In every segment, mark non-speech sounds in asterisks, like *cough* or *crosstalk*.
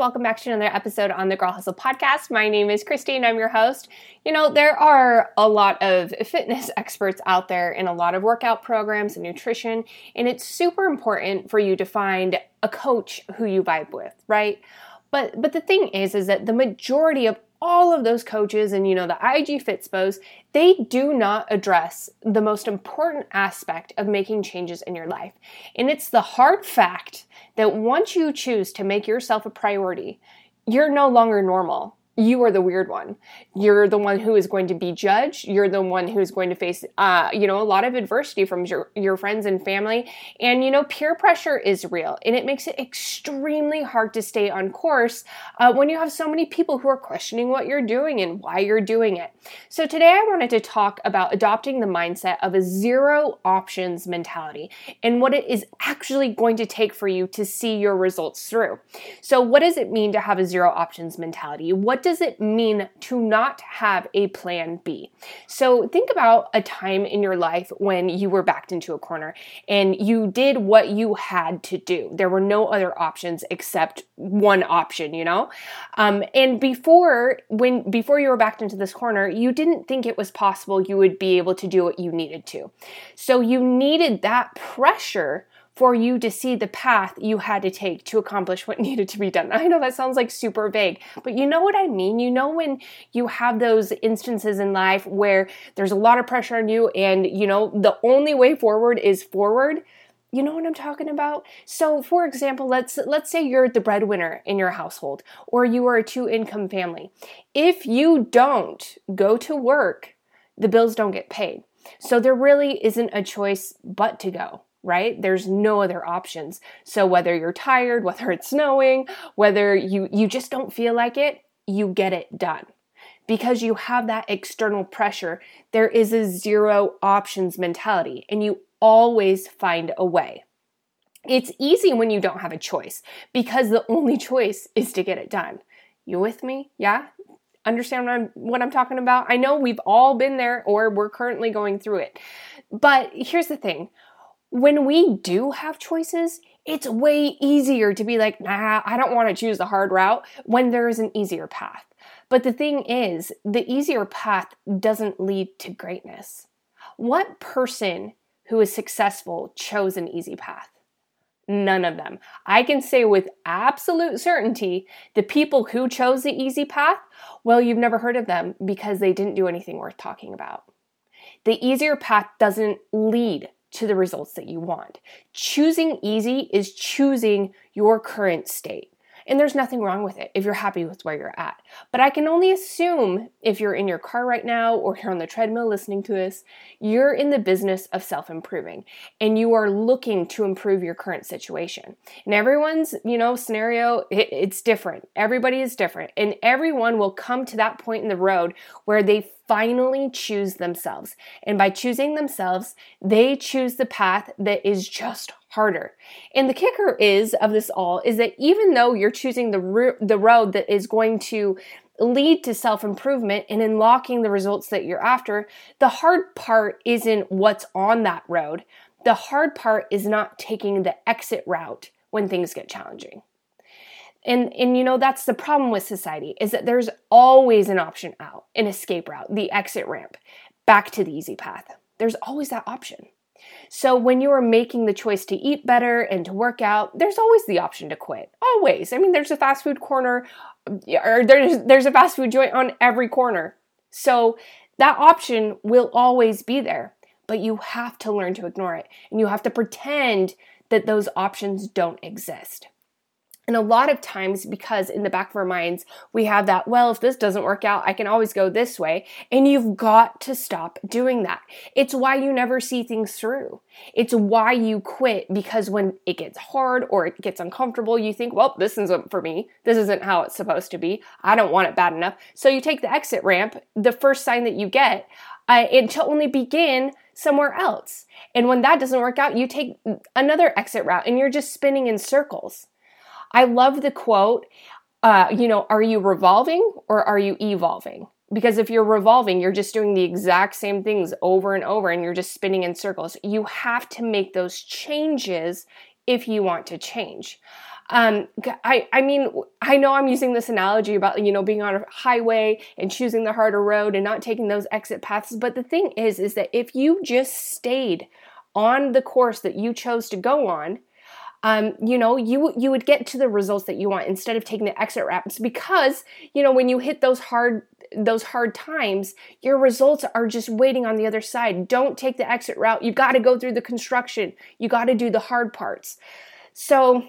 Welcome back to another episode on the Girl Hustle podcast. My name is Christine, I'm your host. You know, there are a lot of fitness *laughs* experts out there and a lot of workout programs and nutrition, and it's super important for you to find a coach who you vibe with, right? But but the thing is is that the majority of all of those coaches and you know the IG Fitspos, they do not address the most important aspect of making changes in your life. And it's the hard fact that once you choose to make yourself a priority, you're no longer normal you are the weird one. You're the one who is going to be judged. You're the one who's going to face, uh, you know, a lot of adversity from your, your friends and family. And, you know, peer pressure is real and it makes it extremely hard to stay on course uh, when you have so many people who are questioning what you're doing and why you're doing it. So today I wanted to talk about adopting the mindset of a zero options mentality and what it is actually going to take for you to see your results through. So, what does it mean to have a zero options mentality? What does it mean to not have a plan B? So think about a time in your life when you were backed into a corner and you did what you had to do. There were no other options except one option, you know? Um, and before when before you were backed into this corner, you didn't think it was possible you would be able to do what you needed to. So you needed that pressure for you to see the path you had to take to accomplish what *laughs* needed to be done. I know that sounds like super vague, but you know what I mean? You know when you have those instances in life where there's a lot of pressure on you and you know the only way forward is forward. You know what I'm talking about? So, for example, let's let's say you're the breadwinner in your household or you are a two-income family. If you don't go to work, the bills don't get paid. So there really isn't a choice but to go right? There's no other options. So whether you're tired *laughs* whether it's snowing whether you you just don't feel like it you get it done. Because you have that external pressure there is a zero options mentality and you always find a way. It's easy when you don't have a choice because the only choice is to get it done. You with me? Yeah? Understand what I'm, what I'm talking about? I know we've all been there or we're currently going through it. But here's the thing when we do have choices, it's way easier to be like, nah, I don't want to choose the hard route when there is an easier path. But the thing is, the easier path doesn't lead to greatness. What person who is successful chose an easy path? None of them. I can say with absolute certainty the people who chose the easy path, well, you've never heard of them because they didn't do anything worth talking about. The easier path doesn't lead to the results that you want. Choosing easy is choosing your current state. And there's nothing wrong with it if you're happy with where you're at. But I can only assume if you're in your car right now or you're on the treadmill listening to this, you're in the business of self improving and you are looking to improve your current situation. And everyone's, you know, scenario, it, it's different. Everybody is different. And everyone will come to that point in the road where they finally choose themselves. And by choosing themselves, they choose the path that is just harder. And the kicker is of this all is that even though you're choosing the the road that is going to lead to self-improvement and unlocking the results that you're after, the hard part isn't what's on that road. The hard part is not taking the exit route when things get challenging and and you know that's the problem with society is that there's always an option out an escape route the exit ramp back to the easy path. There's always that option. So when you are making the choice to eat better and to work out there's always the option to quit. Always. I mean there's a fast food corner or there's there's a fast food joint on every corner. So that option will always be there but you have to learn to ignore it and you have to pretend that those options don't exist and a lot of times, because in the back of our minds, we have that, well, if this doesn't work out, I can always go this way. And you've got to stop doing that. It's why you never see things through. It's why you quit because when it gets hard or it gets uncomfortable, you think, well, this isn't for me. This isn't how it's supposed to be. I don't want it bad enough. So you take the exit ramp, the first sign that you get, uh, it to only begin somewhere else. And when that doesn't work out, you take another exit route and you're just spinning in circles. I love the quote, uh, you know, are you revolving or are you evolving? Because if you're revolving, you're just doing the exact same things over and over and you're just spinning in circles. You have to make those changes if you want to change. Um, I, I mean, I know I'm using this analogy about, you know, being on a highway and choosing the harder road and not taking those exit paths. But the thing is, is that if you just stayed on the course that you chose to go on, um, you know, you you would get to the results that you want instead of taking the exit routes because you know when you hit those hard those hard times, your results are just waiting on the other side. Don't take the exit route. You got to go through the construction. You got to do the hard parts. So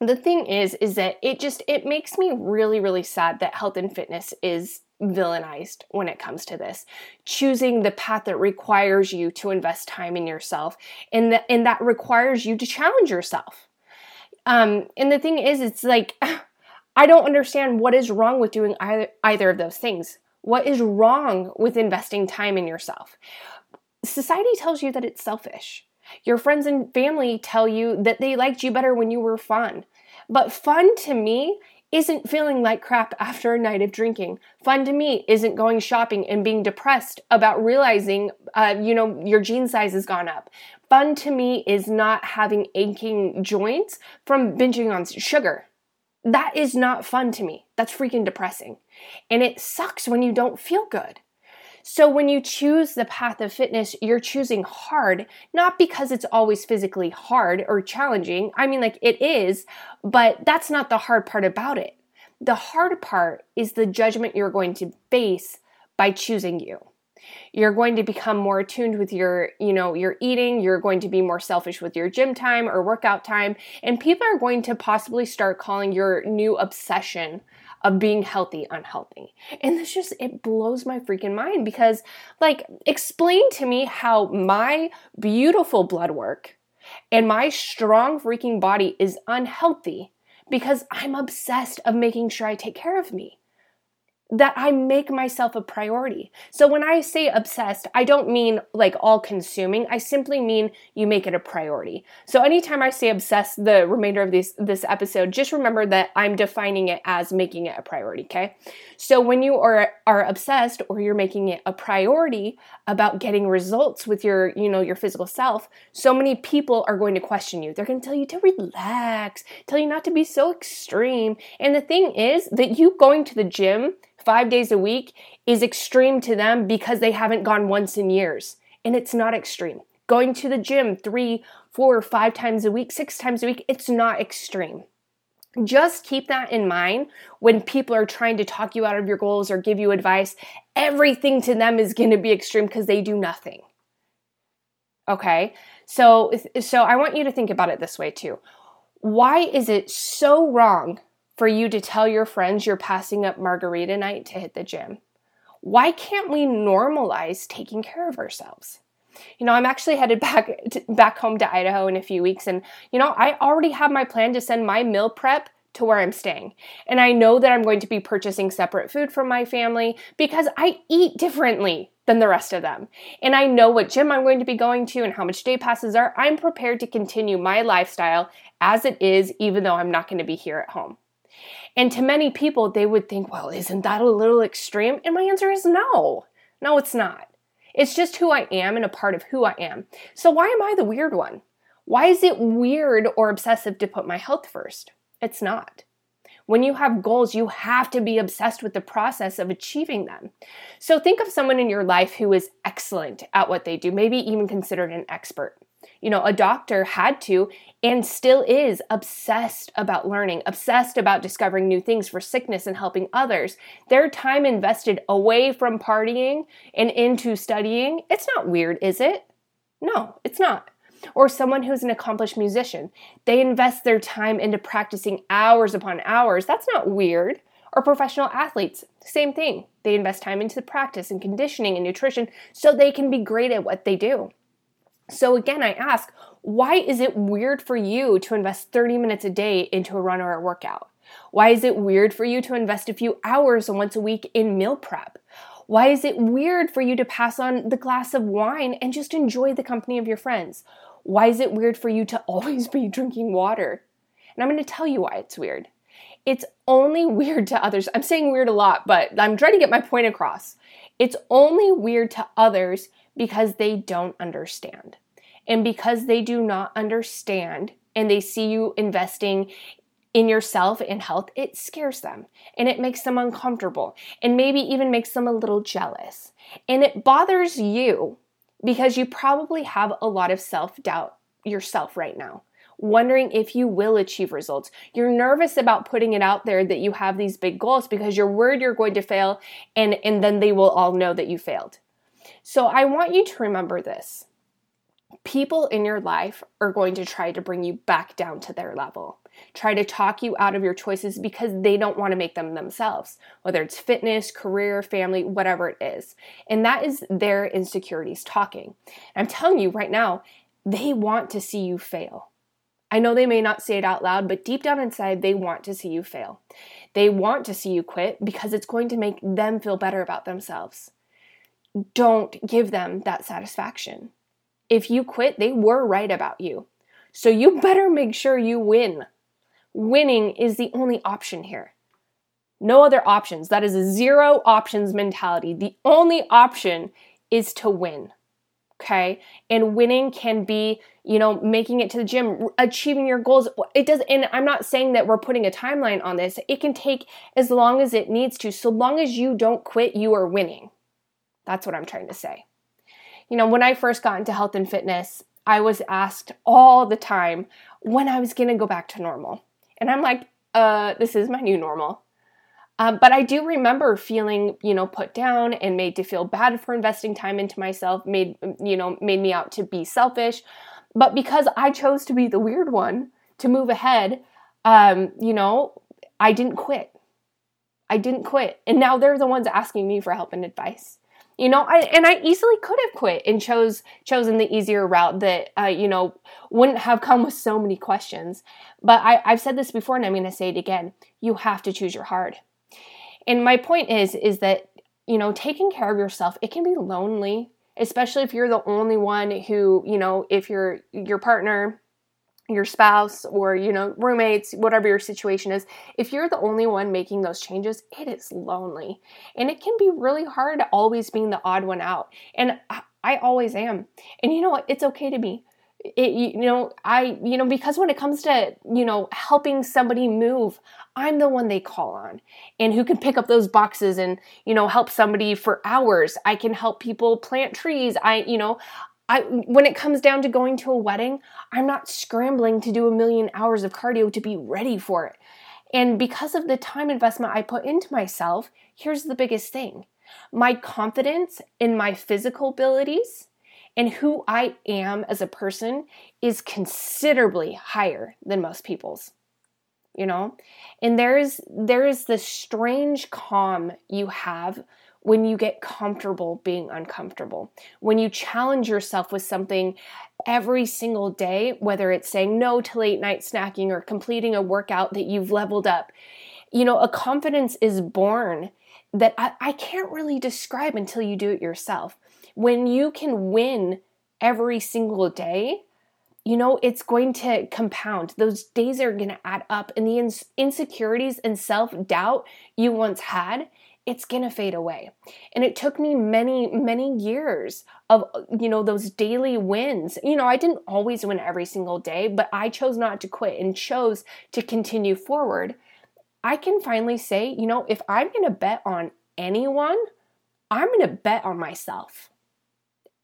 the thing is is that it just it makes me really really sad that health and fitness is villainized when it comes to this. Choosing the path that requires you to invest time in yourself and that and that requires you to challenge yourself. Um and the thing is it's like *sighs* i don't understand what is wrong with doing either either of those things. What is wrong with investing time in yourself? Society tells you that it's selfish. Your friends and family tell you that they liked you better when you were fun. But fun to me isn't feeling like crap after a night of drinking. Fun to me isn't going shopping and being depressed about realizing, uh, you know, your jean size has gone up. Fun to me is not having aching joints from binging on sugar. That is not fun to me. That's freaking depressing. And it sucks when you don't feel good. So when you choose the path of fitness, you're choosing hard, not because it's always physically hard or challenging. I mean, like it is, but that's not the hard part about it. The hard part is the judgment you're going to face by choosing you. You're going to become more attuned with your, you know, your eating, you're going to be more selfish with your gym time or workout time, and people are going to possibly start calling your new obsession of being healthy unhealthy. And this just it blows my freaking mind because like explain to me how my beautiful blood work and my strong freaking body is unhealthy because I'm obsessed of making sure I take care of me that I make myself a priority. So when I say obsessed, I don't mean like all consuming. I simply mean you make it a priority. So anytime I say obsessed the remainder of this this episode, just remember that I'm defining it as making it a priority, okay? So when you are are obsessed or you're making it a priority about getting results with your, you know, your physical self, so many people are going to question you. They're going to tell you to relax, tell you not to be so extreme. And the thing is that you going to the gym five days a week is extreme to them because they haven't gone once in years. And it's not extreme. Going to the gym three, four, five times a week, six times a week, it's not extreme. Just keep that in mind when people are trying to talk you out of your goals or give you advice. Everything to them is going to be extreme because they do nothing. Okay? So so I want you to think about it this way too. Why is it so wrong for you to tell your friends you're passing up margarita night to hit the gym? Why can't we normalize taking care of ourselves? You know, I'm actually headed *laughs* back to, back home to Idaho in a few weeks and you know, I already have my plan to send my meal prep to where I'm staying. And I know that I'm going to be purchasing separate food from my family because I eat differently than the rest of them. And I know what gym I'm going to be going to and how much day passes are. I'm prepared to continue my lifestyle as it is, even though I'm not going to be here at home. And to many people, they would think, well, isn't that a little extreme? And my answer is no. No, it's not. It's just who I am and a part of who I am. So why am I the weird one? Why is it weird or obsessive to put my health first? It's not. When you have goals, you have to be obsessed with the process of achieving them. So think of someone in your life who is excellent at what they do, maybe even considered an expert you know, a doctor had to and still is obsessed about learning, obsessed about discovering new things for sickness and helping others. Their time invested away from partying and into studying, it's not weird, is it? No, it's not. Or someone who's an accomplished musician. They invest their time into practicing hours upon hours. That's not weird. Or professional athletes, same thing. They invest time into the practice and conditioning and nutrition so they can be great at what they do. So again, I ask, why is it weird for you to invest 30 minutes a day into a run or a workout? Why is it weird for you to invest a few hours once a week in meal prep? Why is it weird for you to pass on the glass of wine and just enjoy the company of your friends? Why is it weird for you to *laughs* always be drinking water? And I'm going to tell you why it's weird. It's only weird to others. I'm saying weird a lot, but I'm trying to get my point across. It's only weird to others because they don't understand. And because they do not understand and they see you investing in yourself and health, it scares them and it makes them uncomfortable and maybe even makes them a little jealous. And it bothers you because you probably have a lot of self doubt yourself right now, wondering if you will achieve results. You're nervous about putting it out there that you have these big goals because you're worried you're going to fail and, and then they will all know that you failed. So I want you to remember this people in your life are going to try to bring you back down to their level. Try to talk you out of your choices because they don't want to make them themselves, whether it's fitness, career, family, whatever it is. And that is their insecurities talking. I'm telling you right now, they want to see you fail. I know they may not say it out loud, but deep down inside, they want to see you fail. They want to see you quit because it's going to make them feel better about themselves. Don't give them that satisfaction. If you quit, they were right about you. So you *laughs* better make sure you win. Winning is the only option here. No other options. That is a zero options mentality. The only option is to win. Okay? And winning can be, you know, making it to the gym, achieving your goals. It does and I'm not saying that we're putting a timeline on this. It can take as long as it needs to. So long as you don't quit, you are winning. That's what I'm trying to say you know, when I first got into health and fitness, I was asked all the time when I was going to go back to normal. And I'm like, uh, this is my new normal. Um, but I do remember feeling, you know, put down and made to feel bad for investing time into myself, made, you know, made me out to be selfish. But because I chose to be the weird one to move ahead, um, you know, I didn't quit. I didn't quit. And now they're the ones asking me for help and advice you know I, and i easily could have quit and chose chosen the easier route that uh, you know wouldn't have come with so many questions. But I, i've said this before and i'm going to say it again. You have to choose your heart and my point is is that you know taking care of yourself it can be lonely especially if you're the only one who you know if your your partner your spouse or you know roommates whatever your situation is if you're the only one making those changes it is lonely. And it can be really hard always being the odd one out. And i always am. And you know what? It's okay to be. It, you know i you know because when it comes to you know helping somebody move i'm the one they call on. And who can pick up those boxes and you know help somebody for hours? I can help people plant trees. I you know I when it comes down to going to a wedding, I'm not scrambling to do a million hours of cardio to be ready for it. And because of the time investment I put into myself, here's the biggest thing. My confidence in my physical abilities and who I am as a person is considerably higher than most people's. You know? And there's there's this strange calm you have when you get comfortable being uncomfortable, when you challenge yourself with something every single day, whether it's saying no to late night snacking or completing a workout that you've leveled up. You know, a confidence is born that I, I can't really describe until you do it yourself. When you can win every single day, you know, it's going to compound. Those days are going to add up, and the insecurities and self doubt you once had it's going to fade away. And it took me many, many years of, you know, those daily wins. You know, I didn't always win every single day, but I chose not to quit and chose to continue forward. I can finally say, you know, if I'm going to bet on anyone, I'm going to bet on myself.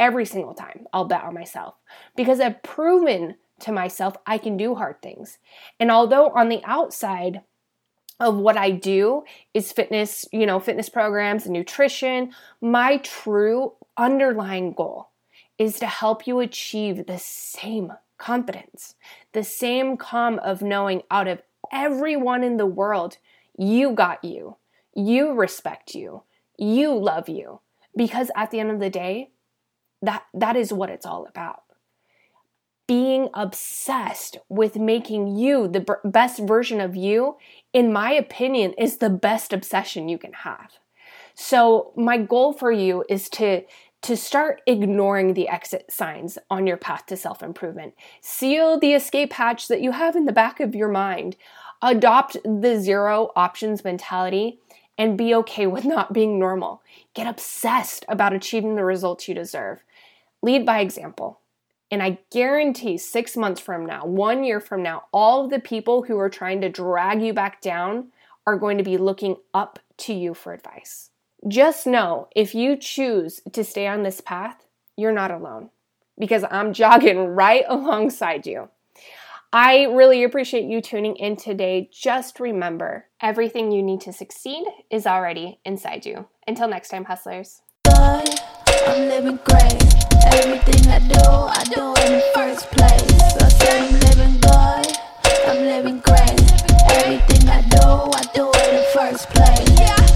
Every single time I'll bet on myself because I've proven to myself I can do hard things. And although on the outside, of what I do is fitness, you know, fitness programs and nutrition. My true underlying goal is to help you achieve the same confidence, the same calm of knowing out of everyone in the world, you got you, you respect you, you love you. Because at the end of the day, that, that is what it's all about being obsessed with making you the b- best version of you, in my opinion, is the best obsession you can have. So, my goal for you is to to start ignoring the exit signs on your path to self improvement. Seal the escape hatch that you have in the back of your mind. Adopt the zero options mentality and be okay with not being normal. Get obsessed about achieving the results you deserve. Lead by example. And I guarantee six months from now, one year from now, all of the people who are trying to drag you back down are going to be looking up to you for advice. Just know if you choose to stay on this path, you're not alone because I'm jogging *laughs* right alongside you. I really appreciate you tuning in today. Just remember everything you need to succeed is already inside you. Until next time, hustlers. I'm living great. Everything I do, I do in the first place. I said I'm living good, I'm living great. Everything I do, I do in the first place. Yeah.